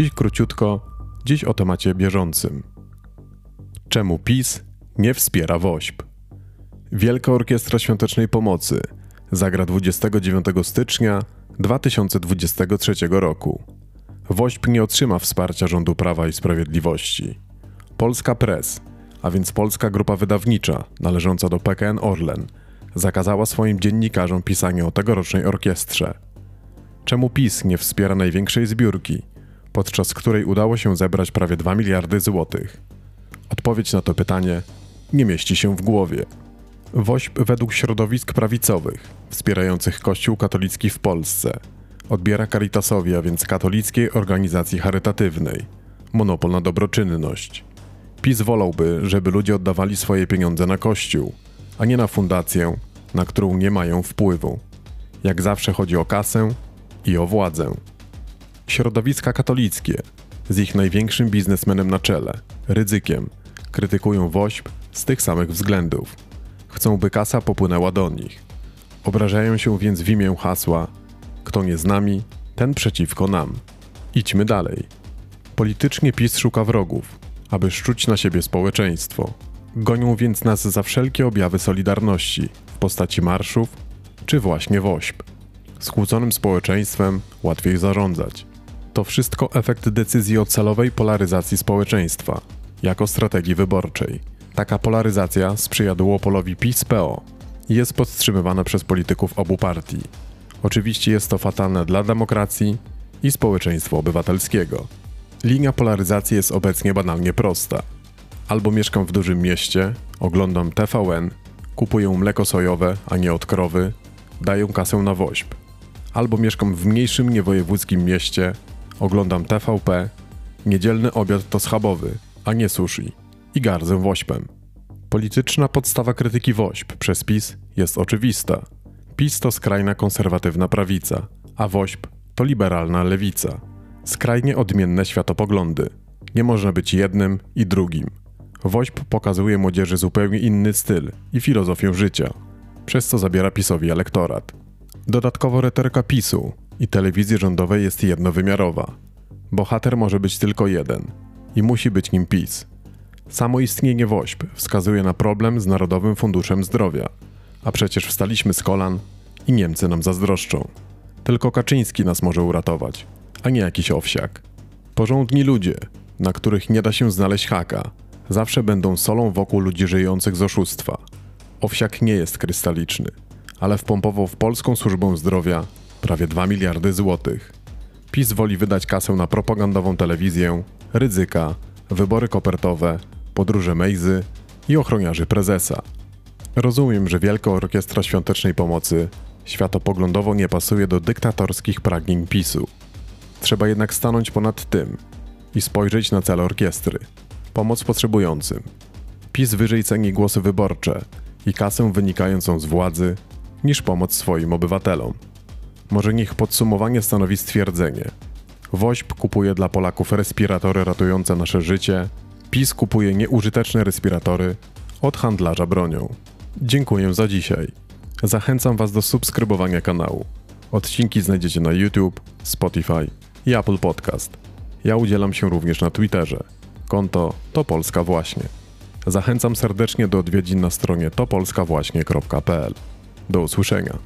Dziś króciutko, dziś o temacie bieżącym. Czemu PiS nie wspiera WOŚP? Wielka Orkiestra Świątecznej Pomocy zagra 29 stycznia 2023 roku. WOŚP nie otrzyma wsparcia rządu Prawa i Sprawiedliwości. Polska Press, a więc Polska Grupa Wydawnicza należąca do PKN Orlen, zakazała swoim dziennikarzom pisania o tegorocznej orkiestrze. Czemu PiS nie wspiera największej zbiórki, podczas której udało się zebrać prawie 2 miliardy złotych? Odpowiedź na to pytanie nie mieści się w głowie. WOŚP według środowisk prawicowych wspierających Kościół katolicki w Polsce odbiera Caritasowi, a więc katolickiej organizacji charytatywnej, monopol na dobroczynność. PiS wolałby, żeby ludzie oddawali swoje pieniądze na Kościół, a nie na fundację, na którą nie mają wpływu. Jak zawsze chodzi o kasę i o władzę. Środowiska katolickie, z ich największym biznesmenem na czele, ryzykiem, krytykują WOŚP z tych samych względów. Chcą, by kasa popłynęła do nich. Obrażają się więc w imię hasła kto nie z nami, ten przeciwko nam. Idźmy dalej. Politycznie PiS szuka wrogów, aby szczuć na siebie społeczeństwo. Gonią więc nas za wszelkie objawy solidarności w postaci marszów czy właśnie wośp. Skłóconym społeczeństwem łatwiej zarządzać. To wszystko efekt decyzji o celowej polaryzacji społeczeństwa, jako strategii wyborczej. Taka polaryzacja sprzyja duopolowi PiS-PO i jest podtrzymywana przez polityków obu partii. Oczywiście jest to fatalne dla demokracji i społeczeństwa obywatelskiego. Linia polaryzacji jest obecnie banalnie prosta. Albo mieszkam w dużym mieście, oglądam TVN, kupuję mleko sojowe, a nie od krowy, daję kasę na woźb. Albo mieszkam w mniejszym niewojewódzkim mieście, oglądam TVP, niedzielny obiad to schabowy, a nie sushi i gardzę woźpem. Polityczna podstawa krytyki woźb przez PiS jest oczywista. PiS to skrajna konserwatywna prawica, a WOŚP to liberalna lewica. Skrajnie odmienne światopoglądy. Nie można być jednym i drugim. WOŚP pokazuje młodzieży zupełnie inny styl i filozofię życia, przez co zabiera PiSowi elektorat. Dodatkowo retoryka PiSu i telewizji rządowej jest jednowymiarowa. Bohater może być tylko jeden i musi być nim PiS. Samo istnienie WOŚP wskazuje na problem z Narodowym Funduszem Zdrowia – a przecież wstaliśmy z kolan i Niemcy nam zazdroszczą. Tylko Kaczyński nas może uratować, a nie jakiś owsiak. Porządni ludzie, na których nie da się znaleźć haka, zawsze będą solą wokół ludzi żyjących z oszustwa. Owsiak nie jest krystaliczny, ale wpompował w polską służbę zdrowia prawie 2 miliardy złotych. PiS woli wydać kasę na propagandową telewizję, ryzyka, wybory kopertowe, podróże Mejzy i ochroniarzy prezesa. Rozumiem, że Wielka Orkiestra Świątecznej Pomocy światopoglądowo nie pasuje do dyktatorskich pragnień PiSu. Trzeba jednak stanąć ponad tym i spojrzeć na cel orkiestry. Pomoc potrzebującym. PiS wyżej ceni głosy wyborcze i kasę wynikającą z władzy niż pomoc swoim obywatelom. Może niech podsumowanie stanowi stwierdzenie. WOŚP kupuje dla Polaków respiratory ratujące nasze życie, PiS kupuje nieużyteczne respiratory od handlarza bronią. Dziękuję za dzisiaj. Zachęcam Was do subskrybowania kanału. Odcinki znajdziecie na YouTube, Spotify i Apple Podcast. Ja udzielam się również na Twitterze. Konto to Polska Właśnie. Zachęcam serdecznie do odwiedzin na stronie topolskawłaśnie.pl. Do usłyszenia.